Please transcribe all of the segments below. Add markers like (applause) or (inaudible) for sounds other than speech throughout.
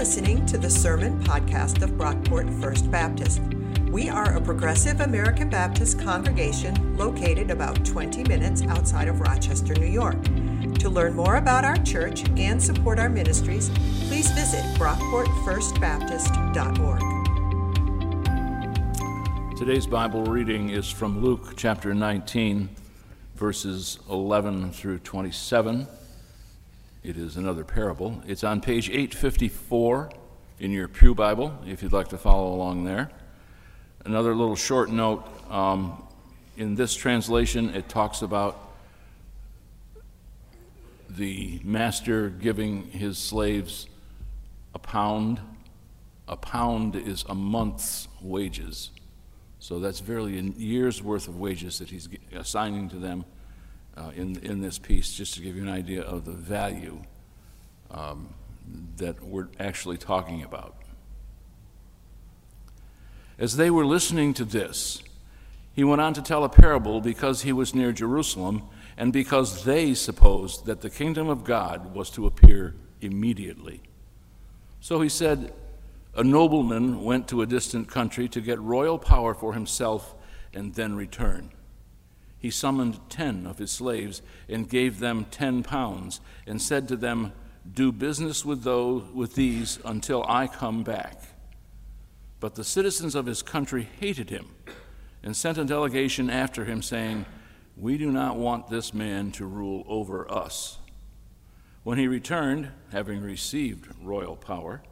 listening to the Sermon Podcast of Brockport First Baptist. We are a progressive American Baptist congregation located about 20 minutes outside of Rochester, New York. To learn more about our church and support our ministries, please visit brockportfirstbaptist.org. Today's Bible reading is from Luke chapter 19, verses 11 through 27. It is another parable. It's on page 854 in your Pew Bible, if you'd like to follow along there. Another little short note um, in this translation, it talks about the master giving his slaves a pound. A pound is a month's wages. So that's barely a year's worth of wages that he's assigning to them uh, in, in this piece, just to give you an idea of the value um, that we're actually talking about. As they were listening to this, he went on to tell a parable because he was near Jerusalem and because they supposed that the kingdom of God was to appear immediately. So he said, A nobleman went to a distant country to get royal power for himself and then return he summoned ten of his slaves and gave them ten pounds, and said to them, Do business with those with these until I come back. But the citizens of his country hated him and sent a delegation after him, saying, We do not want this man to rule over us. When he returned, having received royal power,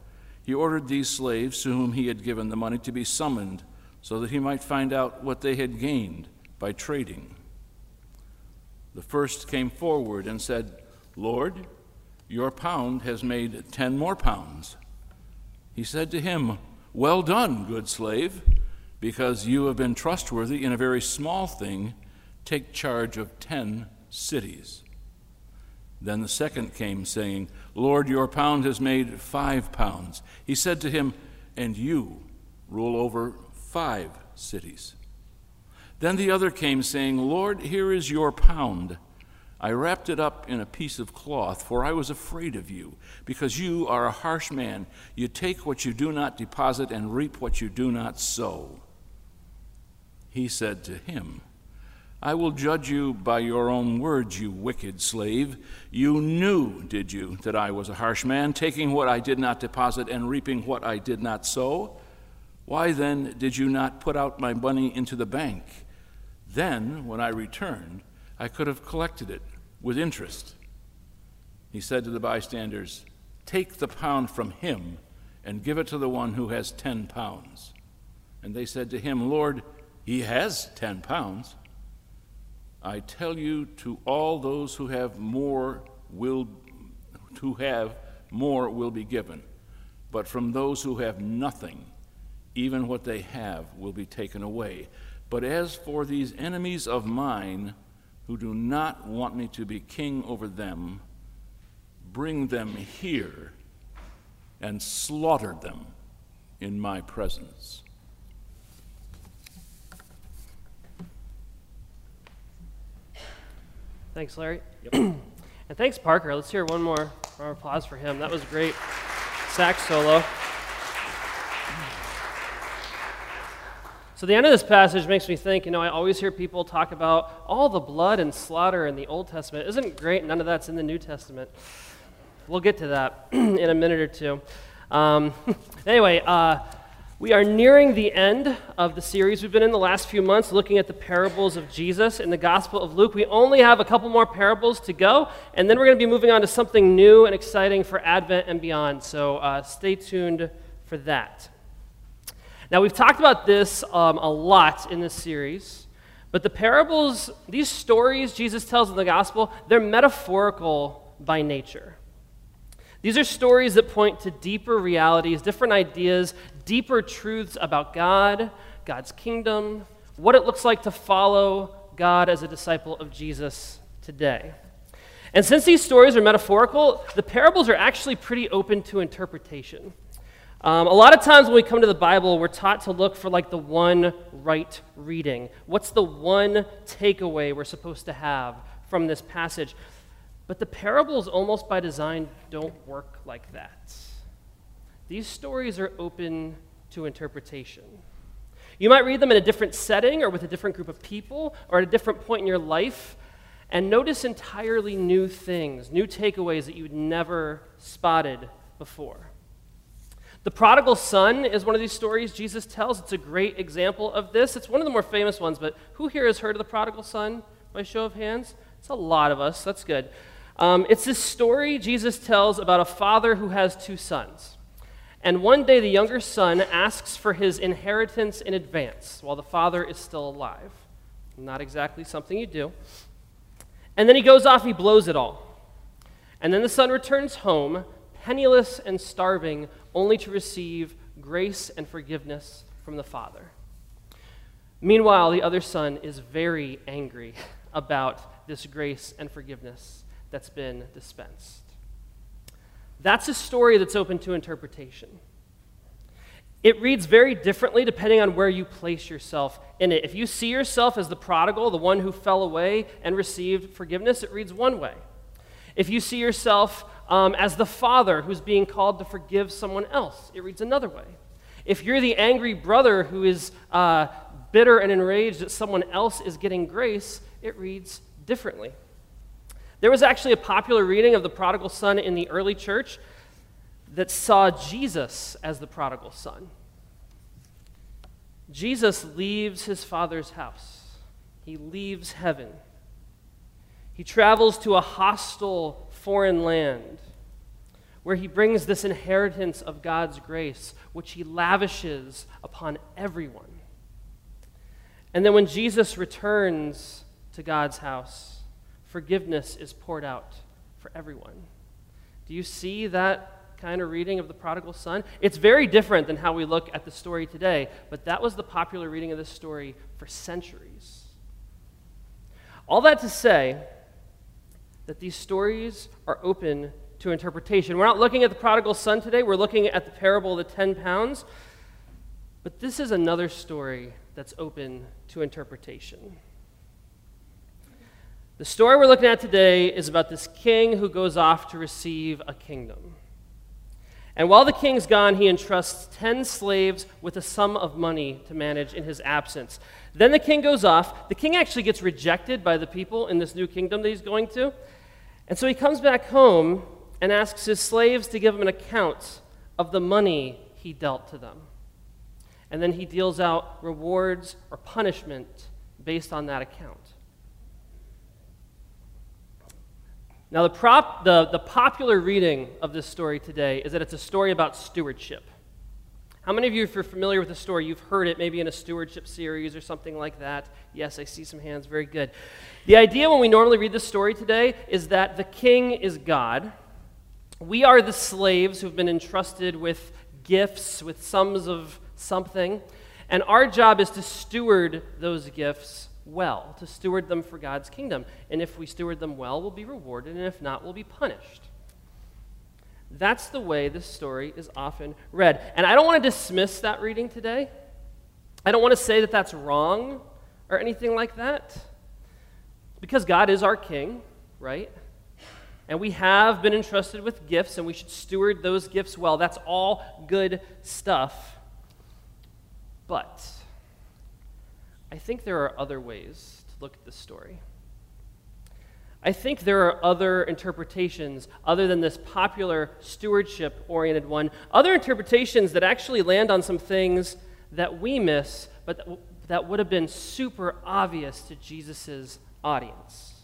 he ordered these slaves to whom he had given the money to be summoned, so that he might find out what they had gained by trading. The first came forward and said, Lord, your pound has made ten more pounds. He said to him, Well done, good slave, because you have been trustworthy in a very small thing. Take charge of ten cities. Then the second came, saying, Lord, your pound has made five pounds. He said to him, And you rule over five cities. Then the other came, saying, Lord, here is your pound. I wrapped it up in a piece of cloth, for I was afraid of you, because you are a harsh man. You take what you do not deposit and reap what you do not sow. He said to him, I will judge you by your own words, you wicked slave. You knew, did you, that I was a harsh man, taking what I did not deposit and reaping what I did not sow? Why then did you not put out my money into the bank? Then, when I returned, I could have collected it with interest. He said to the bystanders, Take the pound from him and give it to the one who has ten pounds. And they said to him, Lord, he has ten pounds. I tell you, to all those who have more will who have more will be given, but from those who have nothing, even what they have will be taken away. But as for these enemies of mine who do not want me to be king over them, bring them here and slaughter them in my presence. Thanks, Larry. Yep. (clears throat) and thanks, Parker. Let's hear one more, applause for him. That was great. Sax solo. So, the end of this passage makes me think you know, I always hear people talk about all the blood and slaughter in the Old Testament. Isn't great? None of that's in the New Testament. We'll get to that (clears throat) in a minute or two. Um, (laughs) anyway, uh, we are nearing the end of the series we've been in the last few months looking at the parables of Jesus in the Gospel of Luke. We only have a couple more parables to go, and then we're going to be moving on to something new and exciting for Advent and beyond. So, uh, stay tuned for that. Now, we've talked about this um, a lot in this series, but the parables, these stories Jesus tells in the gospel, they're metaphorical by nature. These are stories that point to deeper realities, different ideas, deeper truths about God, God's kingdom, what it looks like to follow God as a disciple of Jesus today. And since these stories are metaphorical, the parables are actually pretty open to interpretation. Um, a lot of times when we come to the Bible, we're taught to look for like the one right reading. What's the one takeaway we're supposed to have from this passage? But the parables, almost by design, don't work like that. these stories are open to interpretation. You might read them in a different setting or with a different group of people or at a different point in your life and notice entirely new things, new takeaways that you'd never spotted before. The prodigal son is one of these stories Jesus tells. It's a great example of this. It's one of the more famous ones, but who here has heard of the prodigal son by show of hands? It's a lot of us. That's good. Um, it's this story Jesus tells about a father who has two sons. And one day the younger son asks for his inheritance in advance while the father is still alive. Not exactly something you do. And then he goes off, he blows it all. And then the son returns home, penniless and starving, only to receive grace and forgiveness from the father. Meanwhile, the other son is very angry about this grace and forgiveness that's been dispensed. That's a story that's open to interpretation. It reads very differently depending on where you place yourself in it. If you see yourself as the prodigal, the one who fell away and received forgiveness, it reads one way. If you see yourself um, as the father who's being called to forgive someone else, it reads another way. If you're the angry brother who is uh, bitter and enraged that someone else is getting grace, it reads differently. There was actually a popular reading of the prodigal son in the early church that saw Jesus as the prodigal son. Jesus leaves his father's house, he leaves heaven. He travels to a hostile foreign land where he brings this inheritance of God's grace, which he lavishes upon everyone. And then when Jesus returns to God's house, forgiveness is poured out for everyone. Do you see that kind of reading of the prodigal son? It's very different than how we look at the story today, but that was the popular reading of this story for centuries. All that to say that these stories are open to interpretation. We're not looking at the prodigal son today, we're looking at the parable of the 10 pounds. But this is another story that's open to interpretation. The story we're looking at today is about this king who goes off to receive a kingdom. And while the king's gone, he entrusts 10 slaves with a sum of money to manage in his absence. Then the king goes off. The king actually gets rejected by the people in this new kingdom that he's going to. And so he comes back home and asks his slaves to give him an account of the money he dealt to them. And then he deals out rewards or punishment based on that account. Now, the, prop, the, the popular reading of this story today is that it's a story about stewardship. How many of you, if you're familiar with the story, you've heard it maybe in a stewardship series or something like that? Yes, I see some hands. Very good. The idea when we normally read this story today is that the king is God. We are the slaves who've been entrusted with gifts, with sums of something, and our job is to steward those gifts well, to steward them for God's kingdom. And if we steward them well, we'll be rewarded, and if not, we'll be punished. That's the way this story is often read. And I don't want to dismiss that reading today. I don't want to say that that's wrong or anything like that. Because God is our king, right? And we have been entrusted with gifts, and we should steward those gifts well. That's all good stuff. But I think there are other ways to look at this story. I think there are other interpretations other than this popular stewardship oriented one, other interpretations that actually land on some things that we miss, but that would have been super obvious to Jesus' audience.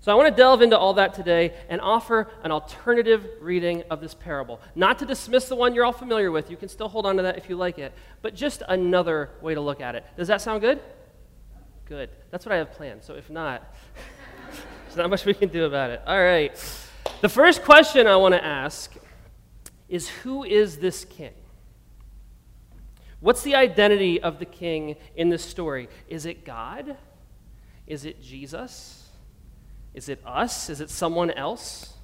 So I want to delve into all that today and offer an alternative reading of this parable. Not to dismiss the one you're all familiar with, you can still hold on to that if you like it, but just another way to look at it. Does that sound good? Good. That's what I have planned. So if not, (laughs) there's not much we can do about it. All right. The first question I want to ask is who is this king? What's the identity of the king in this story? Is it God? Is it Jesus? Is it us? Is it someone else?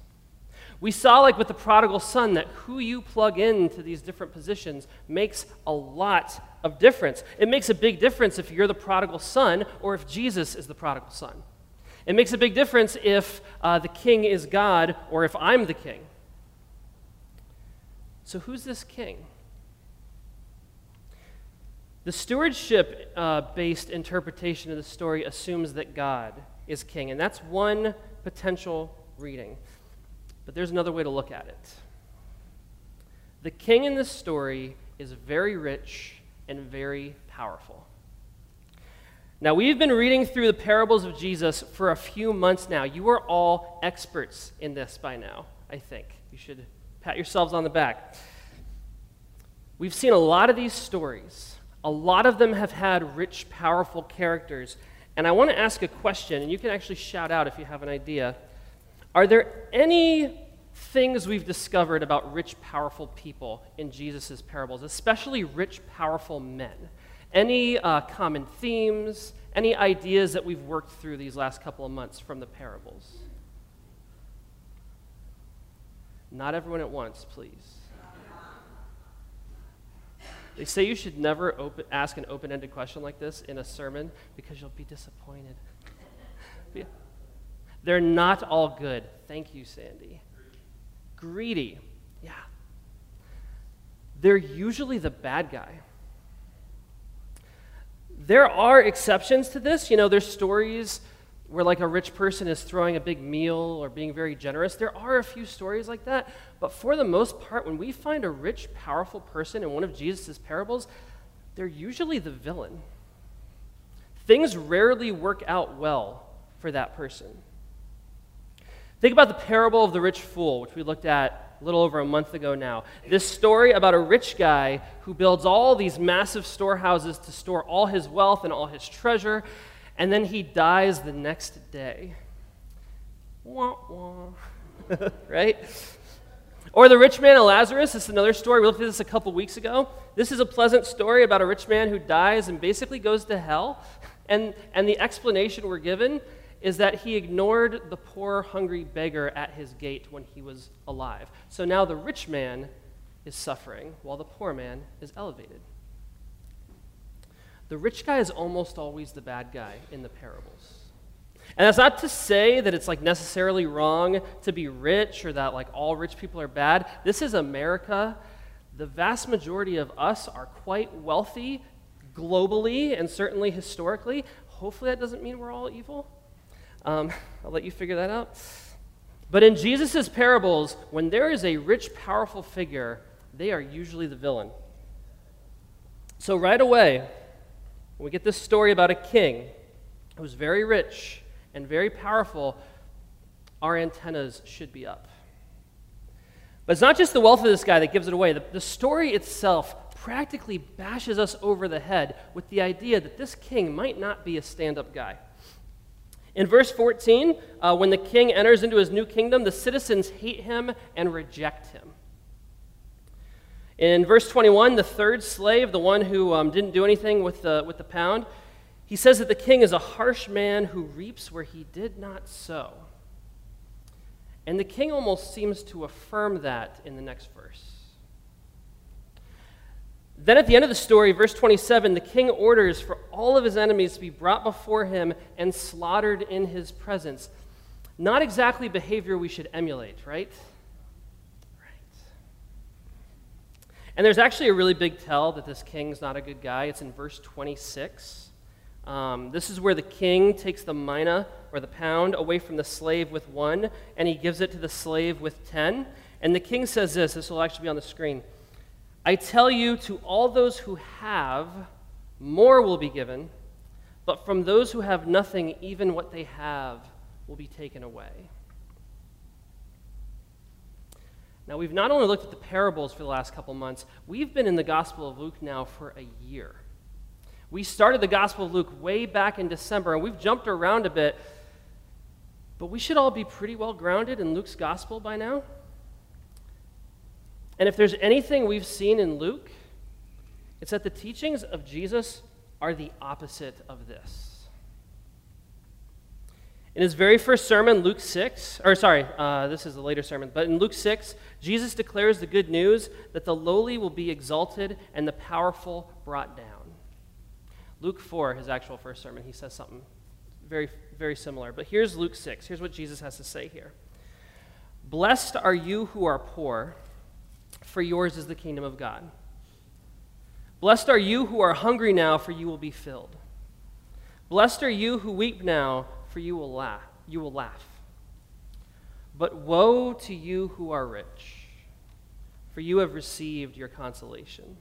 We saw, like with the prodigal son, that who you plug into these different positions makes a lot of difference. It makes a big difference if you're the prodigal son or if Jesus is the prodigal son. It makes a big difference if uh, the king is God or if I'm the king. So, who's this king? The stewardship uh, based interpretation of the story assumes that God is king, and that's one potential reading. But there's another way to look at it. The king in this story is very rich and very powerful. Now, we've been reading through the parables of Jesus for a few months now. You are all experts in this by now, I think. You should pat yourselves on the back. We've seen a lot of these stories. A lot of them have had rich, powerful characters. And I want to ask a question, and you can actually shout out if you have an idea. Are there any things we've discovered about rich, powerful people in Jesus' parables, especially rich, powerful men? Any uh, common themes, any ideas that we've worked through these last couple of months from the parables? Not everyone at once, please. They say you should never open, ask an open ended question like this in a sermon because you'll be disappointed. (laughs) They're not all good. Thank you, Sandy. Greedy. Yeah. They're usually the bad guy. There are exceptions to this. You know, there's stories where like a rich person is throwing a big meal or being very generous. There are a few stories like that, but for the most part, when we find a rich, powerful person in one of Jesus' parables, they're usually the villain. Things rarely work out well for that person. Think about the parable of the rich fool, which we looked at a little over a month ago now. This story about a rich guy who builds all these massive storehouses to store all his wealth and all his treasure, and then he dies the next day. Wah, wah. (laughs) right? Or the rich man of Lazarus. This is another story. We looked at this a couple weeks ago. This is a pleasant story about a rich man who dies and basically goes to hell. And, and the explanation we're given is that he ignored the poor, hungry beggar at his gate when he was alive. So now the rich man is suffering while the poor man is elevated. The rich guy is almost always the bad guy in the parables. And that's not to say that it's like necessarily wrong to be rich or that like all rich people are bad. This is America. The vast majority of us are quite wealthy globally and certainly historically. Hopefully, that doesn't mean we're all evil. Um, (laughs) I'll let you figure that out. But in Jesus' parables, when there is a rich, powerful figure, they are usually the villain. So, right away, we get this story about a king who's very rich and very powerful, our antennas should be up. But it's not just the wealth of this guy that gives it away. The, the story itself practically bashes us over the head with the idea that this king might not be a stand up guy. In verse 14, uh, when the king enters into his new kingdom, the citizens hate him and reject him. In verse 21, the third slave, the one who um, didn't do anything with the, with the pound, he says that the king is a harsh man who reaps where he did not sow. And the king almost seems to affirm that in the next verse. Then at the end of the story, verse 27, the king orders for all of his enemies to be brought before him and slaughtered in his presence. Not exactly behavior we should emulate, right? Right. And there's actually a really big tell that this king's not a good guy. It's in verse 26. Um, this is where the king takes the mina or the pound away from the slave with one, and he gives it to the slave with ten. And the king says this this will actually be on the screen. I tell you, to all those who have, more will be given, but from those who have nothing, even what they have will be taken away. Now, we've not only looked at the parables for the last couple months, we've been in the Gospel of Luke now for a year. We started the Gospel of Luke way back in December, and we've jumped around a bit, but we should all be pretty well grounded in Luke's Gospel by now. And if there's anything we've seen in Luke, it's that the teachings of Jesus are the opposite of this. In his very first sermon, Luke 6, or sorry, uh, this is a later sermon, but in Luke 6, Jesus declares the good news that the lowly will be exalted and the powerful brought down. Luke 4, his actual first sermon, he says something very, very similar. But here's Luke 6. Here's what Jesus has to say here Blessed are you who are poor for yours is the kingdom of God. Blessed are you who are hungry now, for you will be filled. Blessed are you who weep now, for you will laugh. You will laugh. But woe to you who are rich, for you have received your consolation.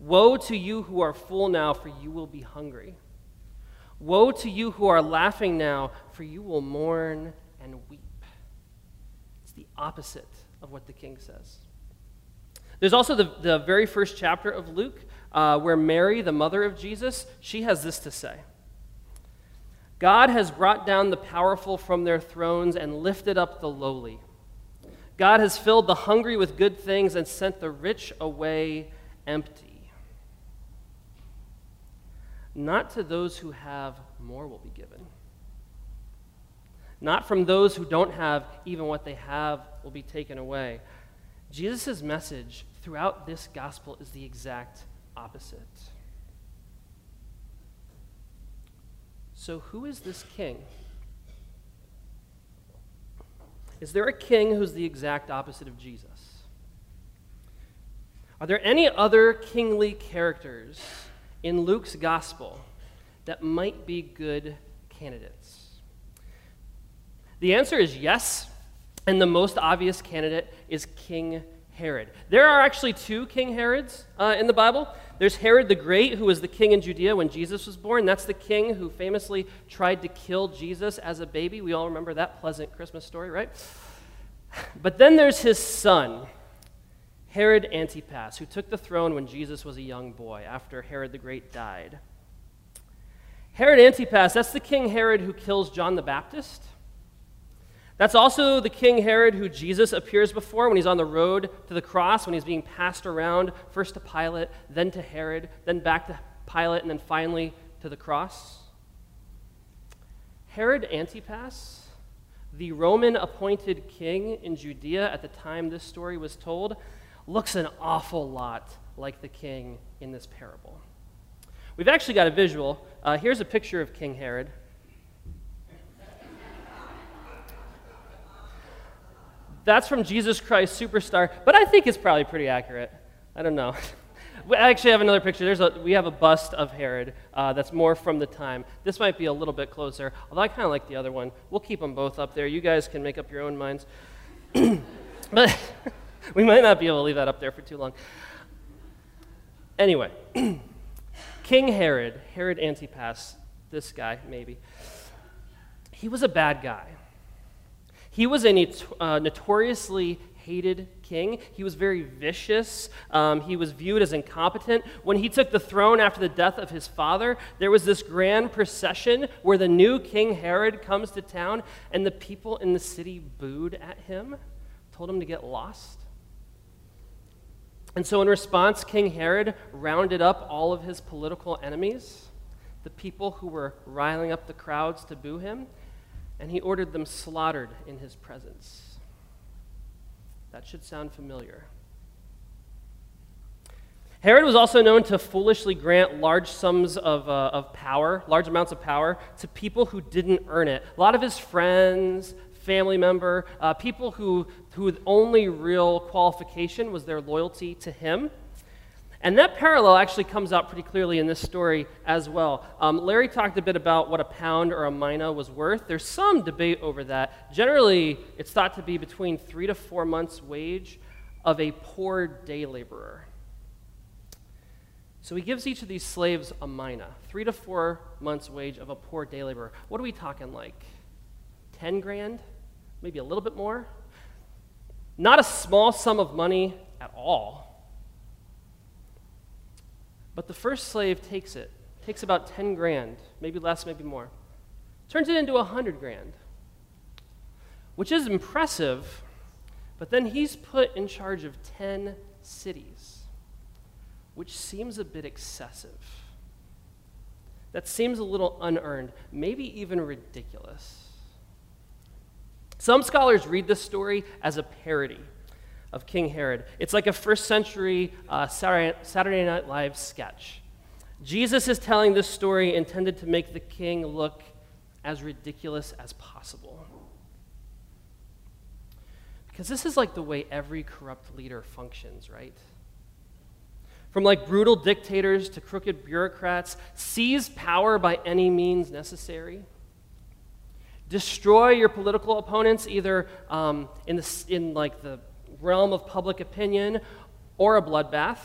Woe to you who are full now, for you will be hungry. Woe to you who are laughing now, for you will mourn and weep. It's the opposite of what the king says. There's also the, the very first chapter of Luke uh, where Mary, the mother of Jesus, she has this to say God has brought down the powerful from their thrones and lifted up the lowly. God has filled the hungry with good things and sent the rich away empty. Not to those who have, more will be given. Not from those who don't have, even what they have will be taken away. Jesus' message throughout this gospel is the exact opposite. So, who is this king? Is there a king who's the exact opposite of Jesus? Are there any other kingly characters in Luke's gospel that might be good candidates? The answer is yes, and the most obvious candidate is King Herod. There are actually two King Herods uh, in the Bible. There's Herod the Great, who was the king in Judea when Jesus was born. That's the king who famously tried to kill Jesus as a baby. We all remember that pleasant Christmas story, right? But then there's his son, Herod Antipas, who took the throne when Jesus was a young boy after Herod the Great died. Herod Antipas, that's the king Herod who kills John the Baptist. That's also the King Herod who Jesus appears before when he's on the road to the cross, when he's being passed around, first to Pilate, then to Herod, then back to Pilate, and then finally to the cross. Herod Antipas, the Roman appointed king in Judea at the time this story was told, looks an awful lot like the king in this parable. We've actually got a visual. Uh, here's a picture of King Herod. That's from Jesus Christ Superstar, but I think it's probably pretty accurate. I don't know. (laughs) we actually have another picture. There's a, we have a bust of Herod uh, that's more from the time. This might be a little bit closer, although I kind of like the other one. We'll keep them both up there. You guys can make up your own minds. (coughs) but (laughs) we might not be able to leave that up there for too long. Anyway, (coughs) King Herod, Herod Antipas, this guy maybe, he was a bad guy. He was a uh, notoriously hated king. He was very vicious. Um, he was viewed as incompetent. When he took the throne after the death of his father, there was this grand procession where the new King Herod comes to town, and the people in the city booed at him, told him to get lost. And so, in response, King Herod rounded up all of his political enemies, the people who were riling up the crowds to boo him, and he ordered them slaughtered in his presence. That should sound familiar. Herod was also known to foolishly grant large sums of, uh, of power, large amounts of power, to people who didn't earn it. A lot of his friends, family member, uh, people who, whose only real qualification was their loyalty to him. And that parallel actually comes out pretty clearly in this story as well. Um, Larry talked a bit about what a pound or a mina was worth. There's some debate over that. Generally, it's thought to be between three to four months' wage of a poor day laborer. So he gives each of these slaves a mina, three to four months' wage of a poor day laborer. What are we talking like? 10 grand? Maybe a little bit more? Not a small sum of money at all. But the first slave takes it, takes about 10 grand, maybe less, maybe more, turns it into 100 grand, which is impressive, but then he's put in charge of 10 cities, which seems a bit excessive. That seems a little unearned, maybe even ridiculous. Some scholars read this story as a parody of King Herod. It's like a first century uh, Saturday Night Live sketch. Jesus is telling this story intended to make the king look as ridiculous as possible. Because this is like the way every corrupt leader functions, right? From like brutal dictators to crooked bureaucrats, seize power by any means necessary. Destroy your political opponents either um, in, the, in like the realm of public opinion or a bloodbath.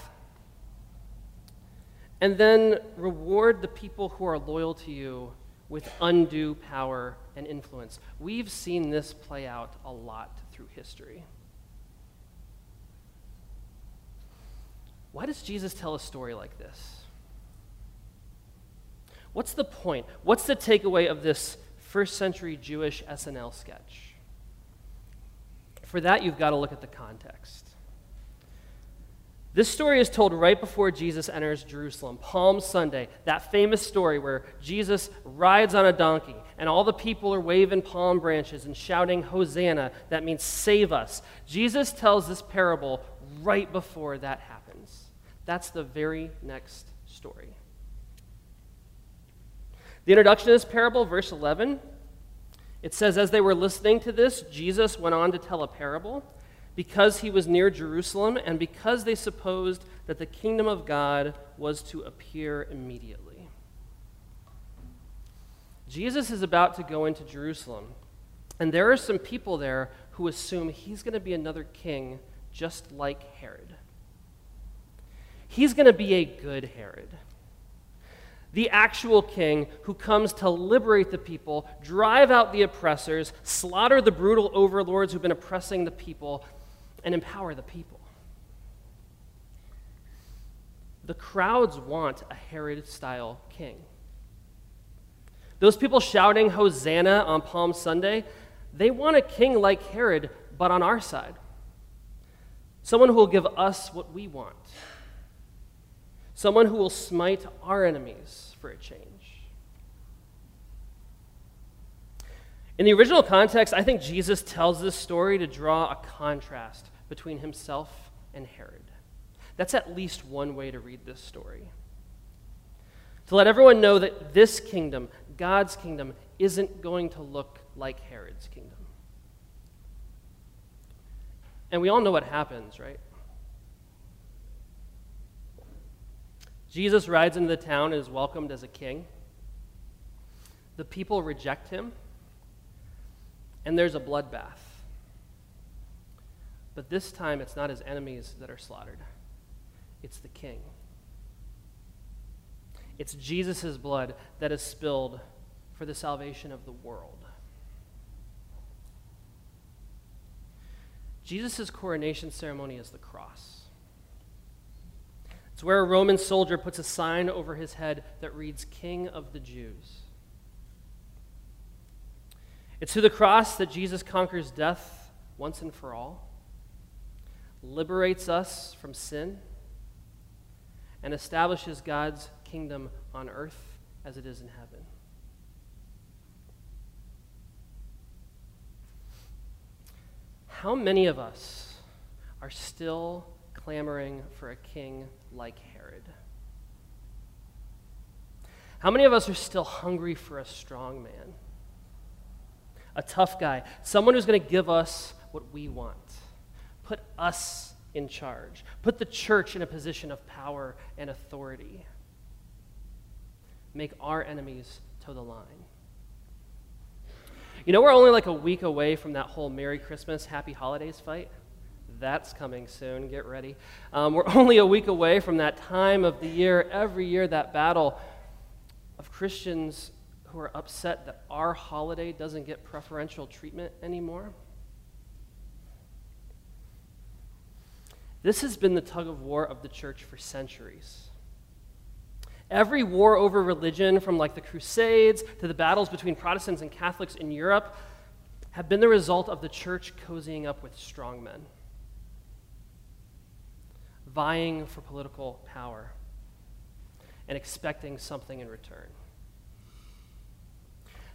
And then reward the people who are loyal to you with undue power and influence. We've seen this play out a lot through history. Why does Jesus tell a story like this? What's the point? What's the takeaway of this first century Jewish SNL sketch? For that, you've got to look at the context. This story is told right before Jesus enters Jerusalem, Palm Sunday, that famous story where Jesus rides on a donkey and all the people are waving palm branches and shouting, Hosanna, that means save us. Jesus tells this parable right before that happens. That's the very next story. The introduction to this parable, verse 11, it says, As they were listening to this, Jesus went on to tell a parable because he was near Jerusalem and because they supposed that the kingdom of God was to appear immediately. Jesus is about to go into Jerusalem, and there are some people there who assume he's going to be another king just like Herod. He's going to be a good Herod. The actual king who comes to liberate the people, drive out the oppressors, slaughter the brutal overlords who've been oppressing the people, and empower the people. The crowds want a Herod style king. Those people shouting Hosanna on Palm Sunday, they want a king like Herod, but on our side. Someone who will give us what we want. Someone who will smite our enemies for a change. In the original context, I think Jesus tells this story to draw a contrast between himself and Herod. That's at least one way to read this story. To let everyone know that this kingdom, God's kingdom, isn't going to look like Herod's kingdom. And we all know what happens, right? Jesus rides into the town and is welcomed as a king. The people reject him, and there's a bloodbath. But this time, it's not his enemies that are slaughtered, it's the king. It's Jesus' blood that is spilled for the salvation of the world. Jesus' coronation ceremony is the cross. It's where a Roman soldier puts a sign over his head that reads, King of the Jews. It's through the cross that Jesus conquers death once and for all liberates us from sin, and establishes God's kingdom on earth as it is in heaven. How many of us are still clamoring for a king like Herod? How many of us are still hungry for a strong man? A tough guy, someone who's going to give us what we want. Put us in charge. Put the church in a position of power and authority. Make our enemies toe the line. You know, we're only like a week away from that whole Merry Christmas, Happy Holidays fight. That's coming soon. Get ready. Um, we're (laughs) only a week away from that time of the year, every year, that battle of Christians who are upset that our holiday doesn't get preferential treatment anymore. This has been the tug of war of the church for centuries. Every war over religion, from like the Crusades to the battles between Protestants and Catholics in Europe, have been the result of the church cozying up with strongmen, vying for political power, and expecting something in return.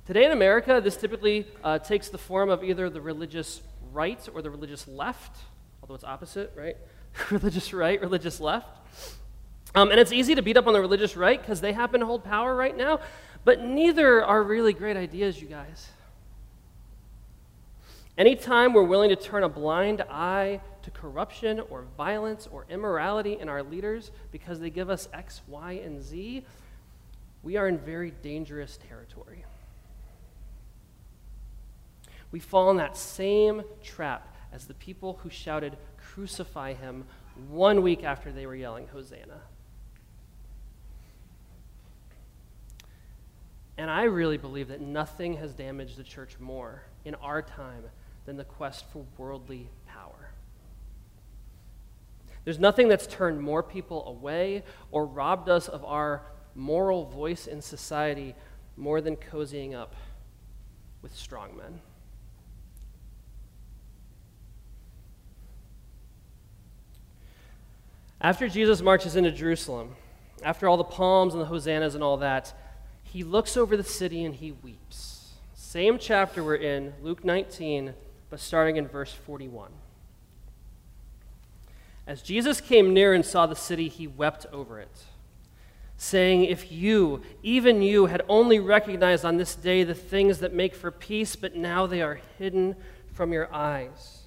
Today in America, this typically uh, takes the form of either the religious right or the religious left, although it's opposite, right? (laughs) religious right, religious left. Um, and it's easy to beat up on the religious right because they happen to hold power right now, but neither are really great ideas, you guys. Anytime we're willing to turn a blind eye to corruption or violence or immorality in our leaders because they give us X, Y, and Z, we are in very dangerous territory. We fall in that same trap as the people who shouted, Crucify him, one week after they were yelling, Hosanna. And I really believe that nothing has damaged the church more in our time than the quest for worldly. There's nothing that's turned more people away or robbed us of our moral voice in society more than cozying up with strongmen. After Jesus marches into Jerusalem, after all the palms and the hosannas and all that, he looks over the city and he weeps. Same chapter we're in, Luke 19, but starting in verse 41. As Jesus came near and saw the city, he wept over it, saying, If you, even you, had only recognized on this day the things that make for peace, but now they are hidden from your eyes.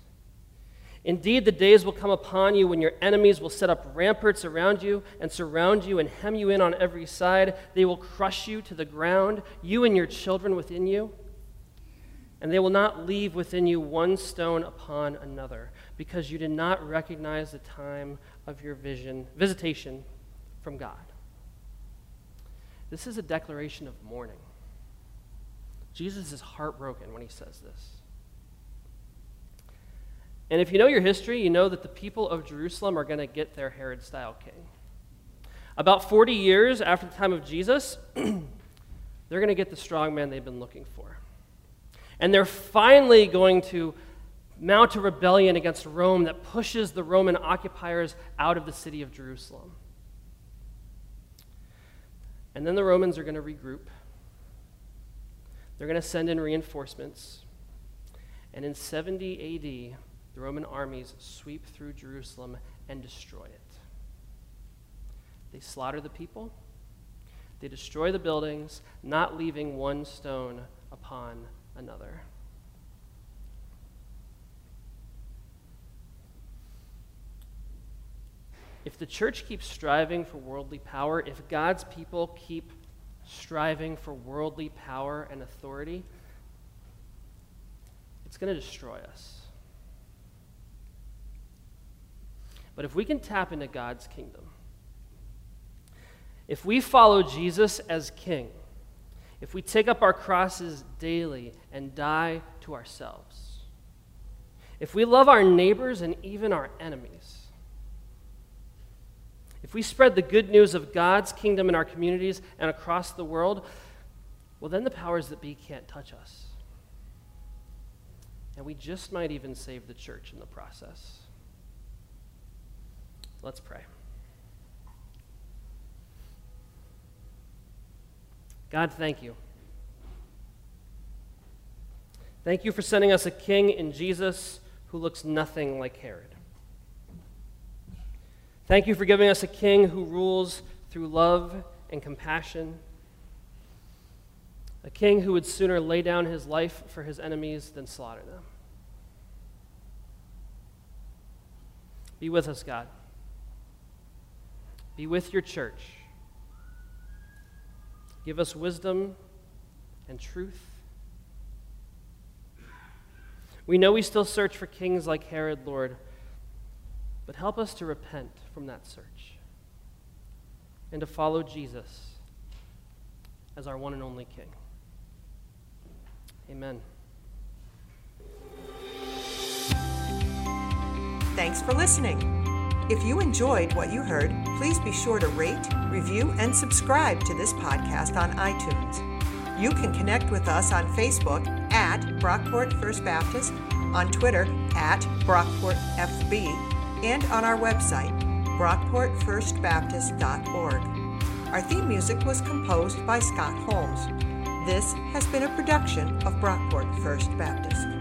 Indeed, the days will come upon you when your enemies will set up ramparts around you and surround you and hem you in on every side. They will crush you to the ground, you and your children within you. And they will not leave within you one stone upon another, because you did not recognize the time of your vision, visitation from God. This is a declaration of mourning. Jesus is heartbroken when he says this. And if you know your history, you know that the people of Jerusalem are going to get their Herod style king. About 40 years after the time of Jesus, (clears throat) they're going to get the strong man they've been looking for. And they're finally going to mount a rebellion against Rome that pushes the Roman occupiers out of the city of Jerusalem. And then the Romans are going to regroup. They're going to send in reinforcements. And in 70 AD, the Roman armies sweep through Jerusalem and destroy it. They slaughter the people, they destroy the buildings, not leaving one stone upon another. If the church keeps striving for worldly power, if God's people keep striving for worldly power and authority, it's going to destroy us. But if we can tap into God's kingdom, if we follow Jesus as king, if we take up our crosses daily and die to ourselves, if we love our neighbors and even our enemies, if we spread the good news of God's kingdom in our communities and across the world, well, then the powers that be can't touch us. And we just might even save the church in the process. Let's pray. God, thank you. Thank you for sending us a king in Jesus who looks nothing like Herod. Thank you for giving us a king who rules through love and compassion. A king who would sooner lay down his life for his enemies than slaughter them. Be with us, God. Be with your church. Give us wisdom and truth. We know we still search for kings like Herod, Lord, but help us to repent from that search and to follow Jesus as our one and only King. Amen. Thanks for listening. If you enjoyed what you heard, please be sure to rate, review, and subscribe to this podcast on iTunes. You can connect with us on Facebook at Brockport First Baptist, on Twitter at BrockportFB, and on our website, brockportfirstbaptist.org. Our theme music was composed by Scott Holmes. This has been a production of Brockport First Baptist.